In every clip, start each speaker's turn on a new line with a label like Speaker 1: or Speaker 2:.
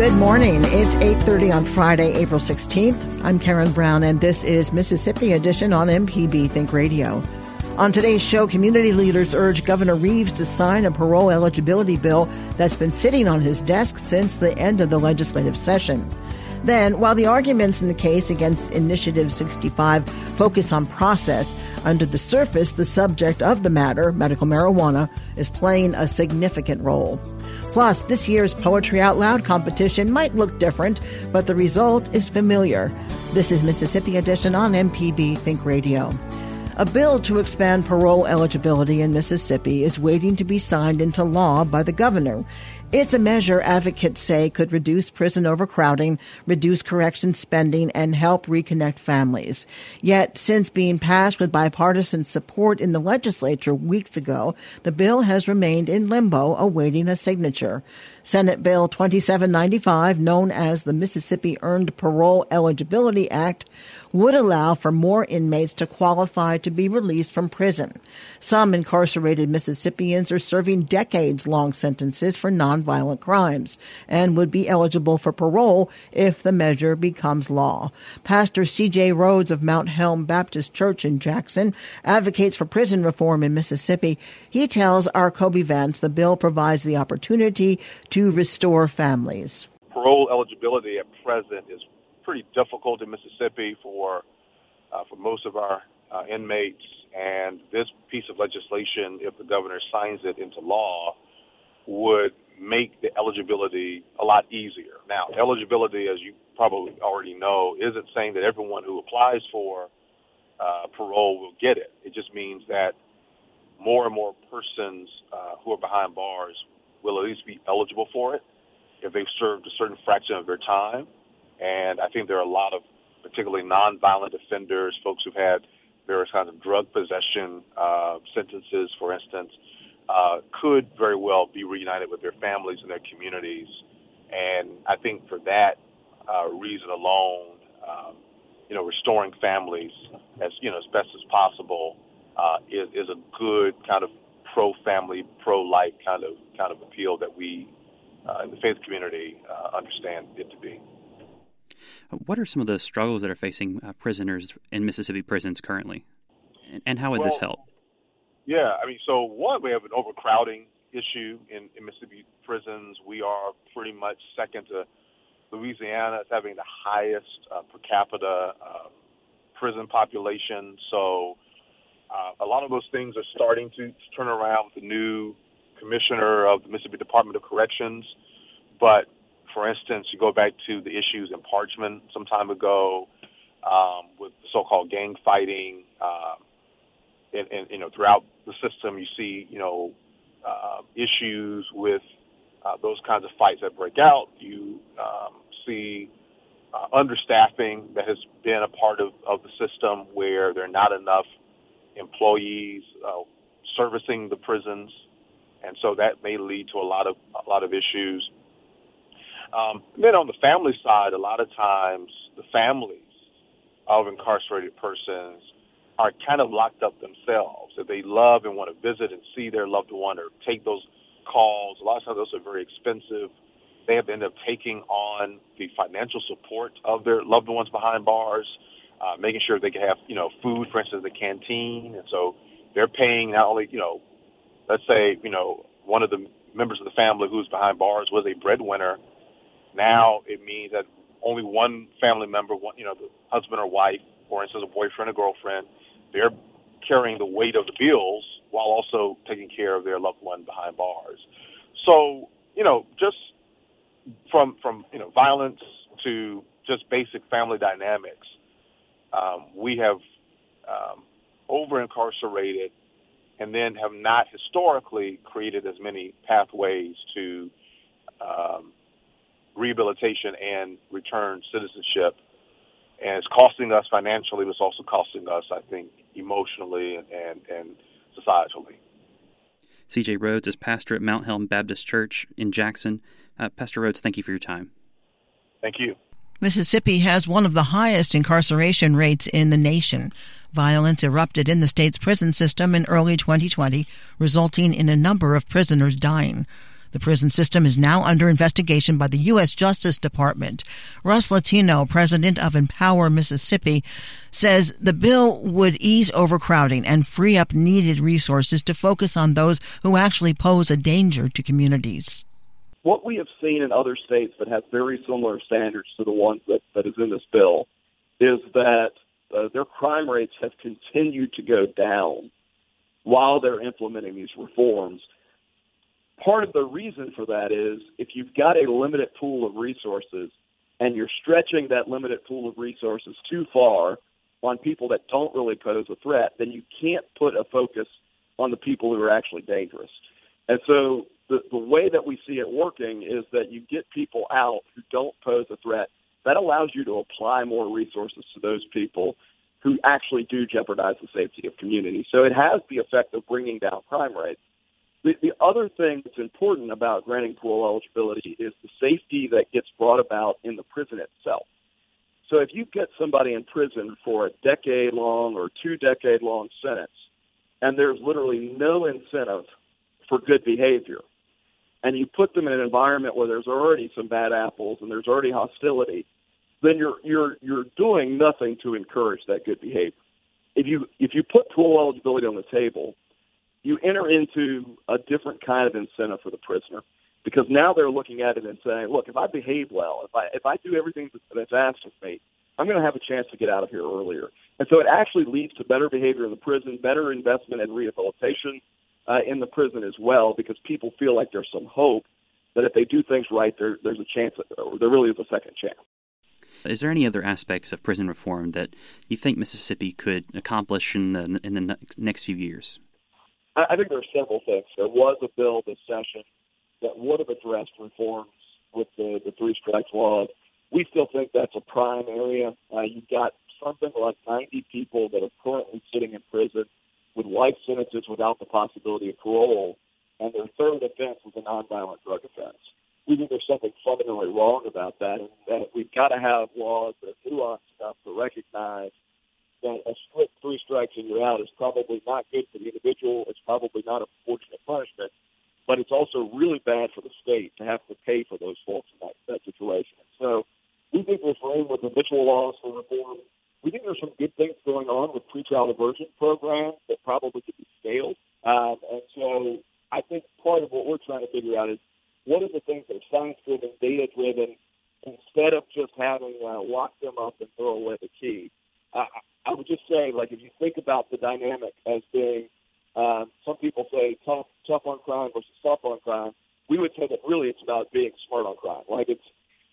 Speaker 1: Good morning. It's 8:30 on Friday, April 16th. I'm Karen Brown and this is Mississippi Edition on MPB Think Radio. On today's show, community leaders urge Governor Reeves to sign a parole eligibility bill that's been sitting on his desk since the end of the legislative session. Then, while the arguments in the case against Initiative 65 focus on process, under the surface, the subject of the matter, medical marijuana, is playing a significant role. Plus, this year's Poetry Out Loud competition might look different, but the result is familiar. This is Mississippi Edition on MPB Think Radio. A bill to expand parole eligibility in Mississippi is waiting to be signed into law by the governor. It's a measure advocates say could reduce prison overcrowding, reduce correction spending, and help reconnect families. Yet, since being passed with bipartisan support in the legislature weeks ago, the bill has remained in limbo awaiting a signature. Senate Bill 2795, known as the Mississippi Earned Parole Eligibility Act, would allow for more inmates to qualify to be released from prison. Some incarcerated Mississippians are serving decades long sentences for nonviolent crimes and would be eligible for parole if the measure becomes law. Pastor C.J. Rhodes of Mount Helm Baptist Church in Jackson advocates for prison reform in Mississippi. He tells our Kobee Vance the bill provides the opportunity to restore families.
Speaker 2: Parole eligibility at present is pretty difficult in Mississippi for uh, for most of our uh, inmates. And this piece of legislation, if the governor signs it into law, would make the eligibility a lot easier. Now, eligibility, as you probably already know, isn't saying that everyone who applies for uh, parole will get it. It just means that more and more persons uh, who are behind bars will at least be eligible for it if they've served a certain fraction of their time and I think there are a lot of particularly nonviolent offenders, folks who've had various kinds of drug possession uh, sentences, for instance, uh, could very well be reunited with their families and their communities. And I think for that uh, reason alone, um, you know, restoring families as you know as best as possible uh, is, is a good kind of pro-family, pro-life kind of kind of appeal that we uh, in the faith community uh, understand it to be.
Speaker 3: What are some of the struggles that are facing uh, prisoners in Mississippi prisons currently, and, and how would
Speaker 2: well,
Speaker 3: this help?
Speaker 2: Yeah, I mean, so one, we have an overcrowding issue in, in Mississippi prisons. We are pretty much second to Louisiana as having the highest uh, per capita uh, prison population. So uh, a lot of those things are starting to turn around with the new commissioner of the Mississippi Department of Corrections. But for instance, you go back to the issues in Parchman some time ago um, with so-called gang fighting, uh, and, and you know throughout the system, you see you know uh, issues with uh, those kinds of fights that break out. You um, see uh, understaffing that has been a part of, of the system where there are not enough employees uh, servicing the prisons, and so that may lead to a lot of a lot of issues. Um, then on the family side, a lot of times the families of incarcerated persons are kind of locked up themselves. If they love and want to visit and see their loved one or take those calls, a lot of times those are very expensive. They have to end up taking on the financial support of their loved ones behind bars, uh, making sure they can have, you know, food, for instance, the canteen. And so they're paying not only, you know, let's say, you know, one of the members of the family who's behind bars was a breadwinner. Now it means that only one family member, one, you know, the husband or wife, for instance, a boyfriend or girlfriend, they're carrying the weight of the bills while also taking care of their loved one behind bars. So, you know, just from from you know violence to just basic family dynamics, um, we have um, over incarcerated and then have not historically created as many pathways to um, rehabilitation and return citizenship. And it's costing us financially, but it's also costing us, I think, emotionally and, and, and societally.
Speaker 3: CJ Rhodes is pastor at Mount Helm Baptist Church in Jackson. Uh, pastor Rhodes, thank you for your time.
Speaker 2: Thank you.
Speaker 1: Mississippi has one of the highest incarceration rates in the nation. Violence erupted in the state's prison system in early 2020, resulting in a number of prisoners dying. The prison system is now under investigation by the U.S. Justice Department. Russ Latino, president of Empower Mississippi, says the bill would ease overcrowding and free up needed resources to focus on those who actually pose a danger to communities.
Speaker 4: What we have seen in other states that have very similar standards to the ones that, that is in this bill is that uh, their crime rates have continued to go down while they're implementing these reforms part of the reason for that is if you've got a limited pool of resources and you're stretching that limited pool of resources too far on people that don't really pose a threat, then you can't put a focus on the people who are actually dangerous. And so the, the way that we see it working is that you get people out who don't pose a threat. That allows you to apply more resources to those people who actually do jeopardize the safety of communities. So it has the effect of bringing down crime rates. The, the other thing that's important about granting parole eligibility is the safety that gets brought about in the prison itself. So if you get somebody in prison for a decade long or two decade long sentence, and there's literally no incentive for good behavior, and you put them in an environment where there's already some bad apples and there's already hostility, then you're you're you're doing nothing to encourage that good behavior. If you if you put parole eligibility on the table you enter into a different kind of incentive for the prisoner because now they're looking at it and saying, look, if I behave well, if I if I do everything that's asked of me, I'm going to have a chance to get out of here earlier. And so it actually leads to better behavior in the prison, better investment and rehabilitation uh, in the prison as well, because people feel like there's some hope that if they do things right, there, there's a chance, or there really is a second chance.
Speaker 3: Is there any other aspects of prison reform that you think Mississippi could accomplish in the in the next few years?
Speaker 4: I, think there are several things. There was a bill this session that would have addressed reforms with the, the three strikes law. We still think that's a prime area. Uh, you've got something like 90 people that are currently sitting in prison with life sentences without the possibility of parole, and their third offense was a nonviolent drug offense. We think there's something fundamentally wrong about that, and that we've got to have laws that are nuanced enough to recognize that a strict three strikes and you're out is probably not good for the individual. It's probably not a proportionate punishment, but it's also really bad for the state to have to pay for those folks in that, that situation. So we think there's room with habitual laws for reform. We think there's some good things going on with pretrial diversion programs that probably could be scaled. Um, and so I think part of what we're trying to figure out is what are the things that are science driven, data driven, instead of just having uh, lock them up and throw away the key. I, I would just say, like, if you think about the dynamic as being, um, some people say tough, tough on crime versus soft on crime. We would say that really it's about being smart on crime. Like, it's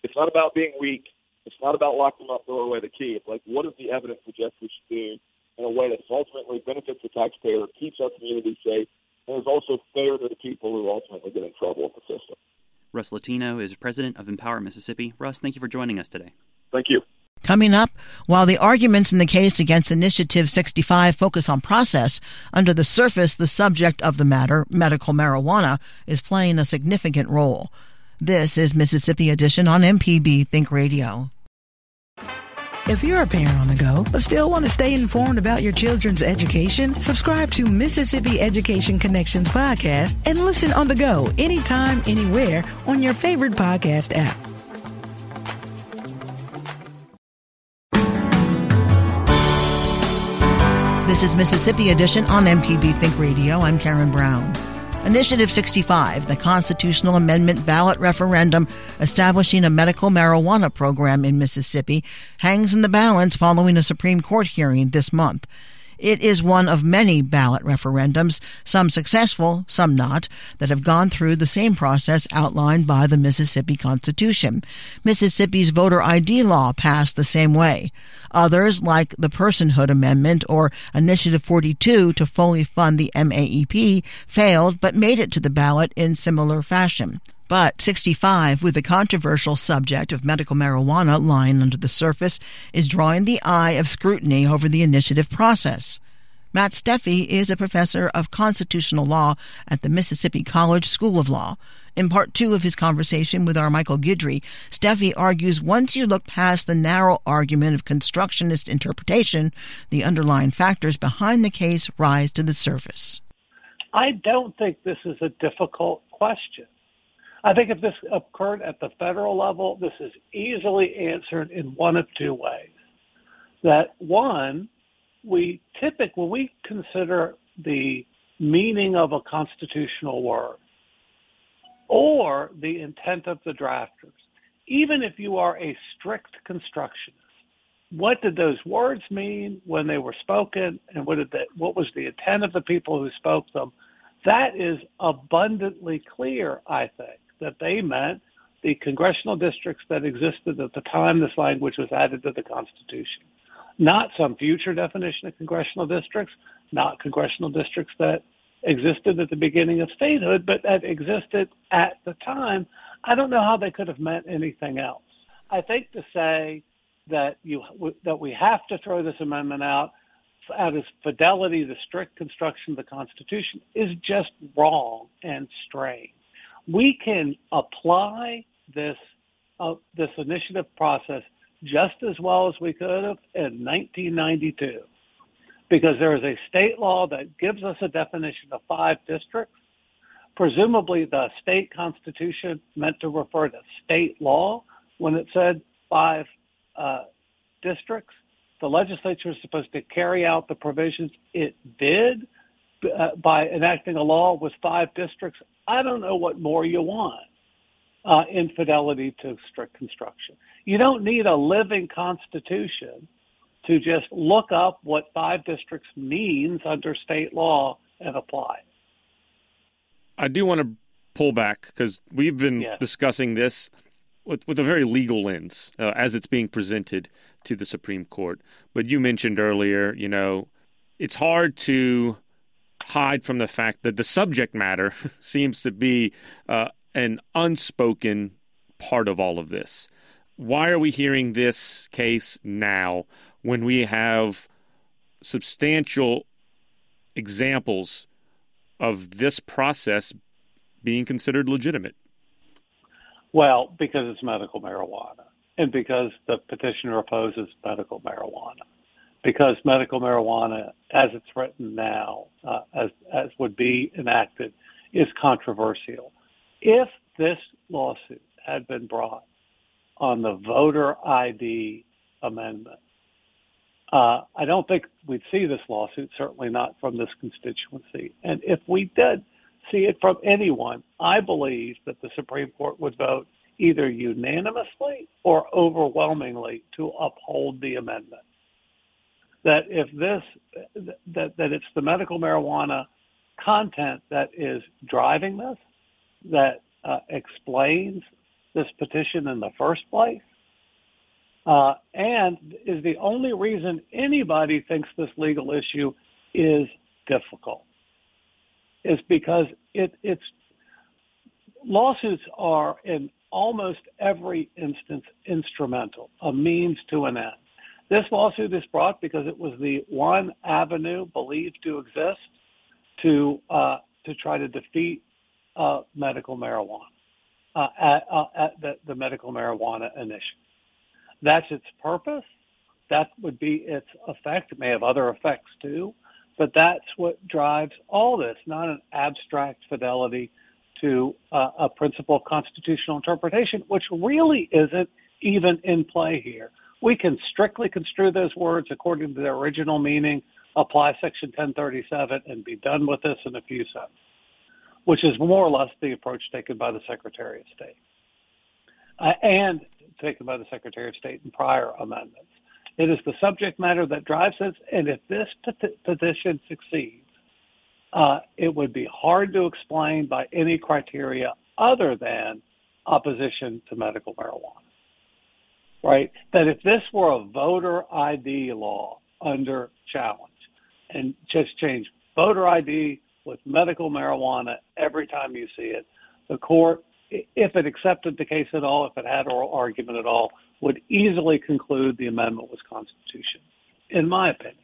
Speaker 4: it's not about being weak. It's not about locking them up, throw away the key. It's like, what does the evidence suggest we should do in a way that ultimately benefits the taxpayer, keeps our community safe, and is also fair to the people who ultimately get in trouble with the system.
Speaker 3: Russ Latino is president of Empower Mississippi. Russ, thank you for joining us today.
Speaker 4: Thank you.
Speaker 1: Coming up, while the arguments in the case against Initiative 65 focus on process, under the surface, the subject of the matter, medical marijuana, is playing a significant role. This is Mississippi Edition on MPB Think Radio.
Speaker 5: If you're a parent on the go, but still want to stay informed about your children's education, subscribe to Mississippi Education Connections podcast and listen on the go anytime, anywhere on your favorite podcast app.
Speaker 1: This is Mississippi Edition on MPB Think Radio. I'm Karen Brown. Initiative 65, the constitutional amendment ballot referendum establishing a medical marijuana program in Mississippi, hangs in the balance following a Supreme Court hearing this month. It is one of many ballot referendums, some successful, some not, that have gone through the same process outlined by the Mississippi Constitution. Mississippi's voter ID law passed the same way. Others, like the Personhood Amendment or Initiative 42 to fully fund the MAEP, failed but made it to the ballot in similar fashion. But 65, with the controversial subject of medical marijuana lying under the surface, is drawing the eye of scrutiny over the initiative process. Matt Steffey is a professor of constitutional law at the Mississippi College School of Law. In part two of his conversation with our Michael Guidry, Steffey argues once you look past the narrow argument of constructionist interpretation, the underlying factors behind the case rise to the surface.
Speaker 6: I don't think this is a difficult question. I think if this occurred at the federal level, this is easily answered in one of two ways. That one, we typically, when we consider the meaning of a constitutional word or the intent of the drafters, even if you are a strict constructionist, what did those words mean when they were spoken and what did that, what was the intent of the people who spoke them? That is abundantly clear, I think that they meant the congressional districts that existed at the time this language was added to the Constitution, not some future definition of congressional districts, not congressional districts that existed at the beginning of statehood, but that existed at the time. I don't know how they could have meant anything else. I think to say that you that we have to throw this amendment out out of fidelity to strict construction of the Constitution is just wrong and strange we can apply this uh, this initiative process just as well as we could have in 1992 because there is a state law that gives us a definition of five districts. Presumably, the state constitution meant to refer to state law when it said five uh, districts. The legislature is supposed to carry out the provisions it did uh, by enacting a law with five districts I don't know what more you want uh, in fidelity to strict construction. You don't need a living constitution to just look up what five districts means under state law and apply.
Speaker 7: I do want to pull back because we've been yes. discussing this with, with a very legal lens uh, as it's being presented to the Supreme Court. But you mentioned earlier, you know, it's hard to hide from the fact that the subject matter seems to be uh, an unspoken part of all of this. Why are we hearing this case now when we have substantial examples of this process being considered legitimate?
Speaker 6: Well, because it's medical marijuana and because the petitioner opposes medical marijuana because medical marijuana, as it's written now, uh, as as would be enacted, is controversial. If this lawsuit had been brought on the voter ID amendment, uh, I don't think we'd see this lawsuit. Certainly not from this constituency. And if we did see it from anyone, I believe that the Supreme Court would vote either unanimously or overwhelmingly to uphold the amendment that if this that that it's the medical marijuana content that is driving this that uh, explains this petition in the first place uh, and is the only reason anybody thinks this legal issue is difficult is because it, it's lawsuits are in almost every instance instrumental, a means to an end. This lawsuit is brought because it was the one avenue believed to exist to uh, to try to defeat uh, medical marijuana uh, at, uh, at the, the medical marijuana initiative. That's its purpose. That would be its effect. It may have other effects too, but that's what drives all this, not an abstract fidelity to uh, a principle of constitutional interpretation, which really isn't even in play here. We can strictly construe those words according to their original meaning, apply Section 1037, and be done with this in a few sentences, which is more or less the approach taken by the Secretary of State uh, and taken by the Secretary of State in prior amendments. It is the subject matter that drives this, and if this petition succeeds, uh, it would be hard to explain by any criteria other than opposition to medical marijuana. Right? That if this were a voter ID law under challenge and just change voter ID with medical marijuana every time you see it, the court, if it accepted the case at all, if it had oral argument at all, would easily conclude the amendment was constitutional, in my opinion.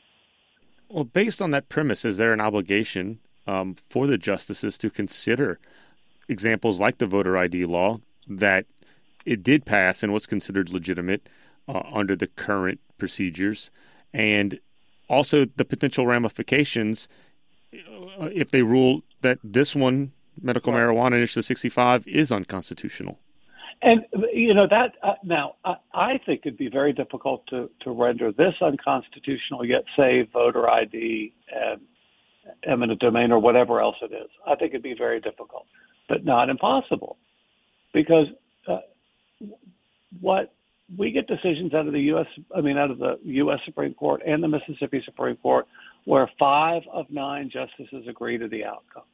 Speaker 7: Well, based on that premise, is there an obligation um, for the justices to consider examples like the voter ID law that it did pass and was considered legitimate uh, under the current procedures, and also the potential ramifications uh, if they rule that this one, medical marijuana initiative 65, is unconstitutional?
Speaker 6: And you know that uh, now I, I think it'd be very difficult to to render this unconstitutional, yet say voter ID and eminent domain or whatever else it is. I think it'd be very difficult, but not impossible, because uh, what we get decisions out of the U.S. I mean, out of the U.S. Supreme Court and the Mississippi Supreme Court, where five of nine justices agree to the outcome.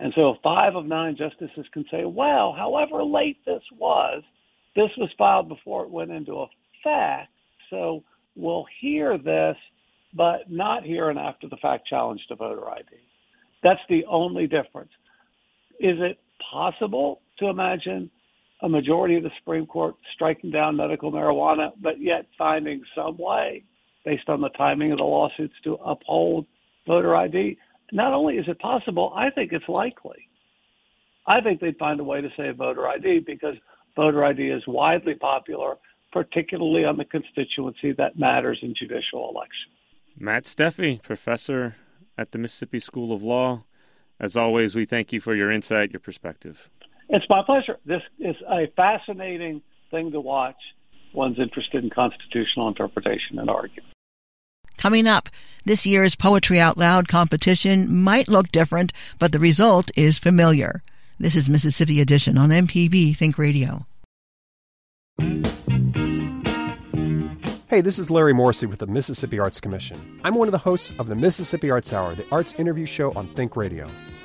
Speaker 6: And so five of nine justices can say, well, however late this was, this was filed before it went into effect. So we'll hear this, but not hear an after the fact challenge to voter ID. That's the only difference. Is it possible to imagine a majority of the Supreme Court striking down medical marijuana, but yet finding some way, based on the timing of the lawsuits, to uphold voter ID? not only is it possible, I think it's likely. I think they'd find a way to say voter ID because voter ID is widely popular, particularly on the constituency that matters in judicial elections.
Speaker 7: Matt Steffey, professor at the Mississippi School of Law. As always, we thank you for your insight, your perspective.
Speaker 6: It's my pleasure. This is a fascinating thing to watch. One's interested in constitutional interpretation and argument.
Speaker 1: Coming up, this year's Poetry Out Loud competition might look different, but the result is familiar. This is Mississippi Edition on MPB Think Radio.
Speaker 8: Hey, this is Larry Morrissey with the Mississippi Arts Commission. I'm one of the hosts of the Mississippi Arts Hour, the arts interview show on Think Radio.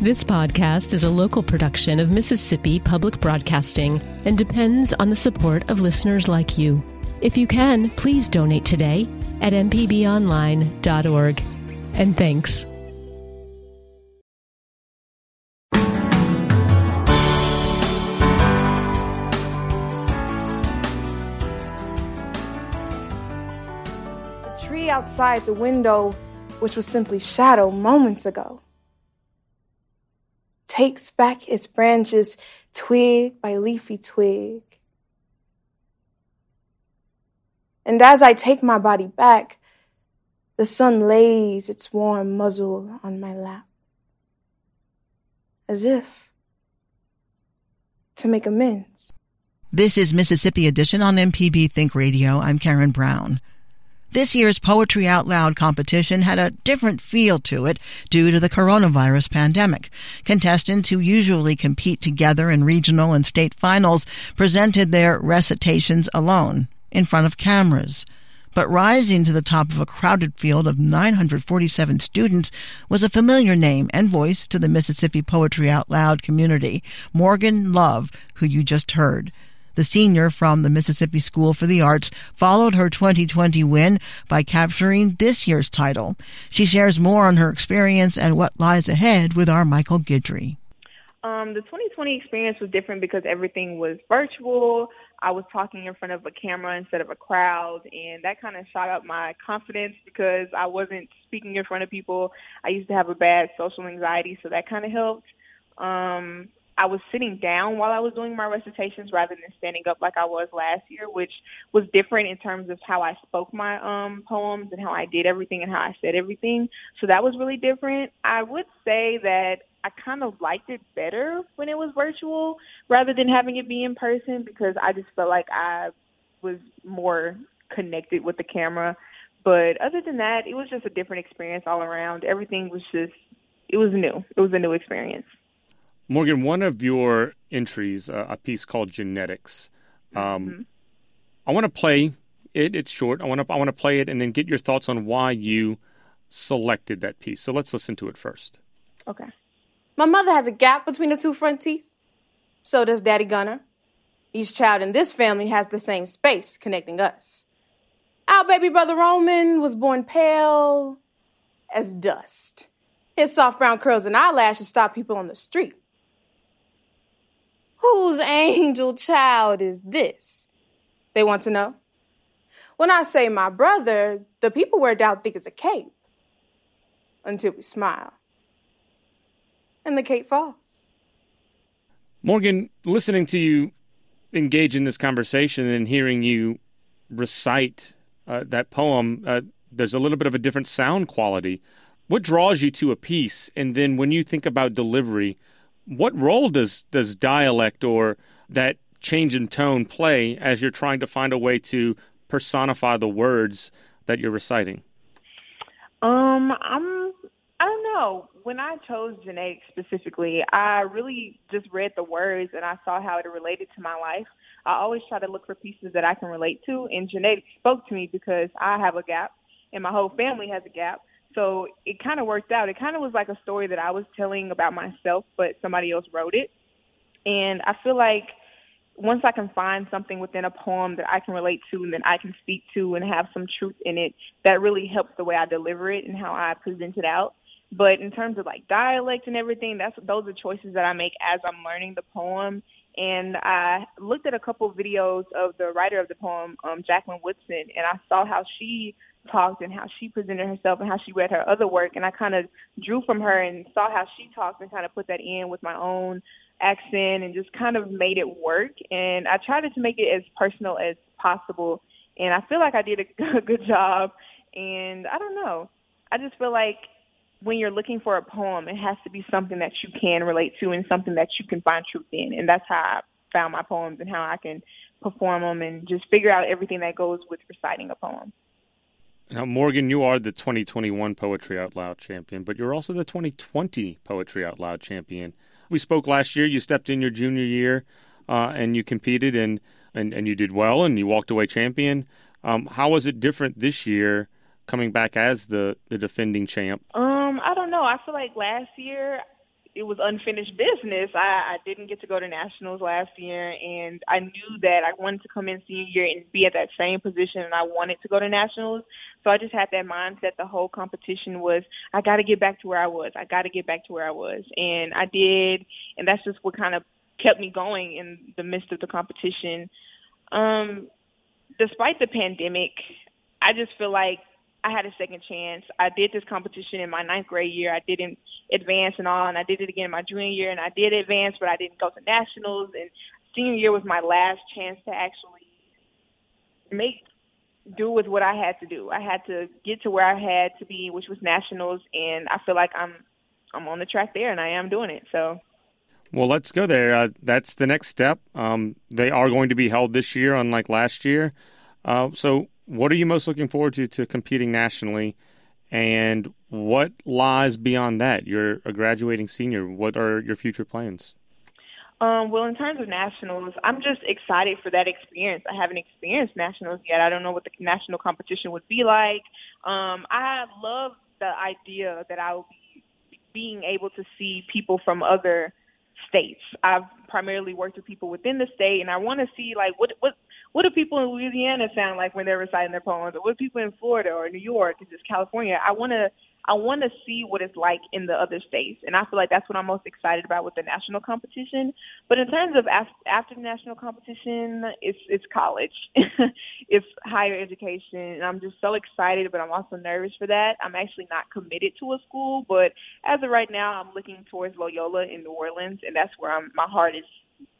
Speaker 9: This podcast is a local production of Mississippi Public Broadcasting and depends on the support of listeners like you. If you can, please donate today at mpbonline.org. And thanks.
Speaker 10: The tree outside the window, which was simply shadow moments ago, takes back its branches twig by leafy twig. And as I take my body back, the sun lays its warm muzzle on my lap, as if to make amends.
Speaker 1: This is Mississippi Edition on MPB Think Radio. I'm Karen Brown. This year's Poetry Out Loud competition had a different feel to it due to the coronavirus pandemic. Contestants who usually compete together in regional and state finals presented their recitations alone in front of cameras. but rising to the top of a crowded field of 947 students was a familiar name and voice to the Mississippi Poetry Out Loud community, Morgan Love, who you just heard. The senior from the Mississippi School for the Arts followed her 2020 win by capturing this year's title. She shares more on her experience and what lies ahead with our Michael Guidry.
Speaker 11: Um, the 2020 experience was different because everything was virtual. I was talking in front of a camera instead of a crowd, and that kind of shot up my confidence because I wasn't speaking in front of people. I used to have a bad social anxiety, so that kind of helped. Um, I was sitting down while I was doing my recitations rather than standing up like I was last year, which was different in terms of how I spoke my um poems and how I did everything and how I said everything. So that was really different. I would say that I kind of liked it better when it was virtual rather than having it be in person because I just felt like I was more connected with the camera. But other than that, it was just a different experience all around. Everything was just it was new. It was a new experience.
Speaker 7: Morgan, one of your entries, uh, a piece called Genetics. Um, mm-hmm. I want to play it. It's short. I want to I want to play it and then get your thoughts on why you selected that piece. So let's listen to it first.
Speaker 10: Okay. My mother has a gap between the two front teeth. So does Daddy Gunnar. Each child in this family has the same space connecting us. Our baby brother Roman was born pale as dust. His soft brown curls and eyelashes stop people on the street. Whose angel child is this? They want to know. When I say my brother, the people wear doubt think it's a cape. Until we smile. And the cape falls.
Speaker 7: Morgan, listening to you engage in this conversation and hearing you recite uh, that poem, uh, there's a little bit of a different sound quality. What draws you to a piece? And then when you think about delivery, what role does does dialect or that change in tone play as you're trying to find a way to personify the words that you're reciting?
Speaker 11: Um, I'm I don't know. When I chose genetics specifically, I really just read the words and I saw how it related to my life. I always try to look for pieces that I can relate to, and genetics spoke to me because I have a gap and my whole family has a gap. So it kind of worked out. It kind of was like a story that I was telling about myself, but somebody else wrote it. And I feel like once I can find something within a poem that I can relate to and that I can speak to and have some truth in it, that really helps the way I deliver it and how I present it out. But in terms of like dialect and everything, that's those are choices that I make as I'm learning the poem. And I looked at a couple videos of the writer of the poem, um, Jacqueline Woodson, and I saw how she talked and how she presented herself and how she read her other work. And I kind of drew from her and saw how she talked and kind of put that in with my own accent and just kind of made it work. And I tried to make it as personal as possible. And I feel like I did a good job. And I don't know. I just feel like when you're looking for a poem it has to be something that you can relate to and something that you can find truth in. And that's how I found my poems and how I can perform them and just figure out everything that goes with reciting a poem.
Speaker 7: Now, Morgan, you are the 2021 Poetry Out Loud champion, but you're also the 2020 Poetry Out Loud champion. We spoke last year. You stepped in your junior year uh, and you competed and, and, and you did well and you walked away champion. Um, how was it different this year coming back as the, the defending champ?
Speaker 11: Um, I don't know. I feel like last year it was unfinished business. I, I didn't get to go to nationals last year, and I knew that I wanted to come in senior year and be at that same position, and I wanted to go to nationals. So I just had that mindset. The whole competition was, I got to get back to where I was. I got to get back to where I was, and I did, and that's just what kind of kept me going in the midst of the competition. Um, despite the pandemic, I just feel like I had a second chance. I did this competition in my ninth grade year. I didn't advance and all, and I did it again in my junior year, and I did advance, but I didn't go to nationals. And senior year was my last chance to actually make do with what I had to do. I had to get to where I had to be, which was nationals, and I feel like I'm I'm on the track there, and I am doing it. So.
Speaker 7: Well, let's go there. Uh, that's the next step. Um, they are going to be held this year, unlike last year. Uh, so, what are you most looking forward to to competing nationally, and what lies beyond that? You're a graduating senior. What are your future plans?
Speaker 11: Um, well, in terms of nationals, I'm just excited for that experience. I haven't experienced nationals yet. I don't know what the national competition would be like. Um, I love the idea that I will be being able to see people from other states. I've primarily worked with people within the state, and I want to see like what what what do people in Louisiana sound like when they're reciting their poems, or what people in Florida or New York or just California? I want to I want to see what it's like in the other states, and I feel like that's what I'm most excited about with the national competition. But in terms of after, after the national competition, it's it's college, it's higher education, and I'm just so excited. But I'm also nervous for that. I'm actually not committed to a school, but as of right now, I'm looking towards Loyola in New Orleans, and that's where I'm my heart is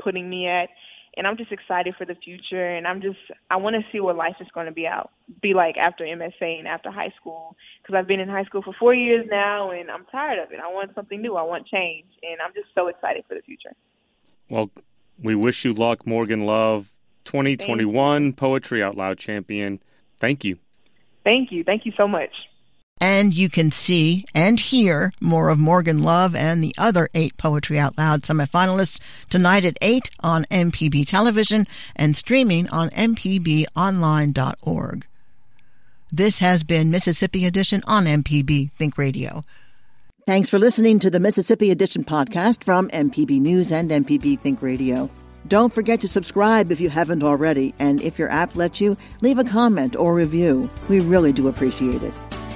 Speaker 11: putting me at and I'm just excited for the future. And I'm just I want to see what life is going to be out be like after MSA and after high school because I've been in high school for four years now, and I'm tired of it. I want something new. I want change, and I'm just so excited for the future.
Speaker 7: Well, we wish you luck, Morgan Love, 2021 Poetry Out Loud champion. Thank you.
Speaker 11: Thank you. Thank you so much.
Speaker 1: And you can see and hear more of Morgan Love and the other eight Poetry Out Loud semifinalists tonight at 8 on MPB television and streaming on MPBOnline.org. This has been Mississippi Edition on MPB Think Radio. Thanks for listening to the Mississippi Edition podcast from MPB News and MPB Think Radio. Don't forget to subscribe if you haven't already, and if your app lets you, leave a comment or review. We really do appreciate it.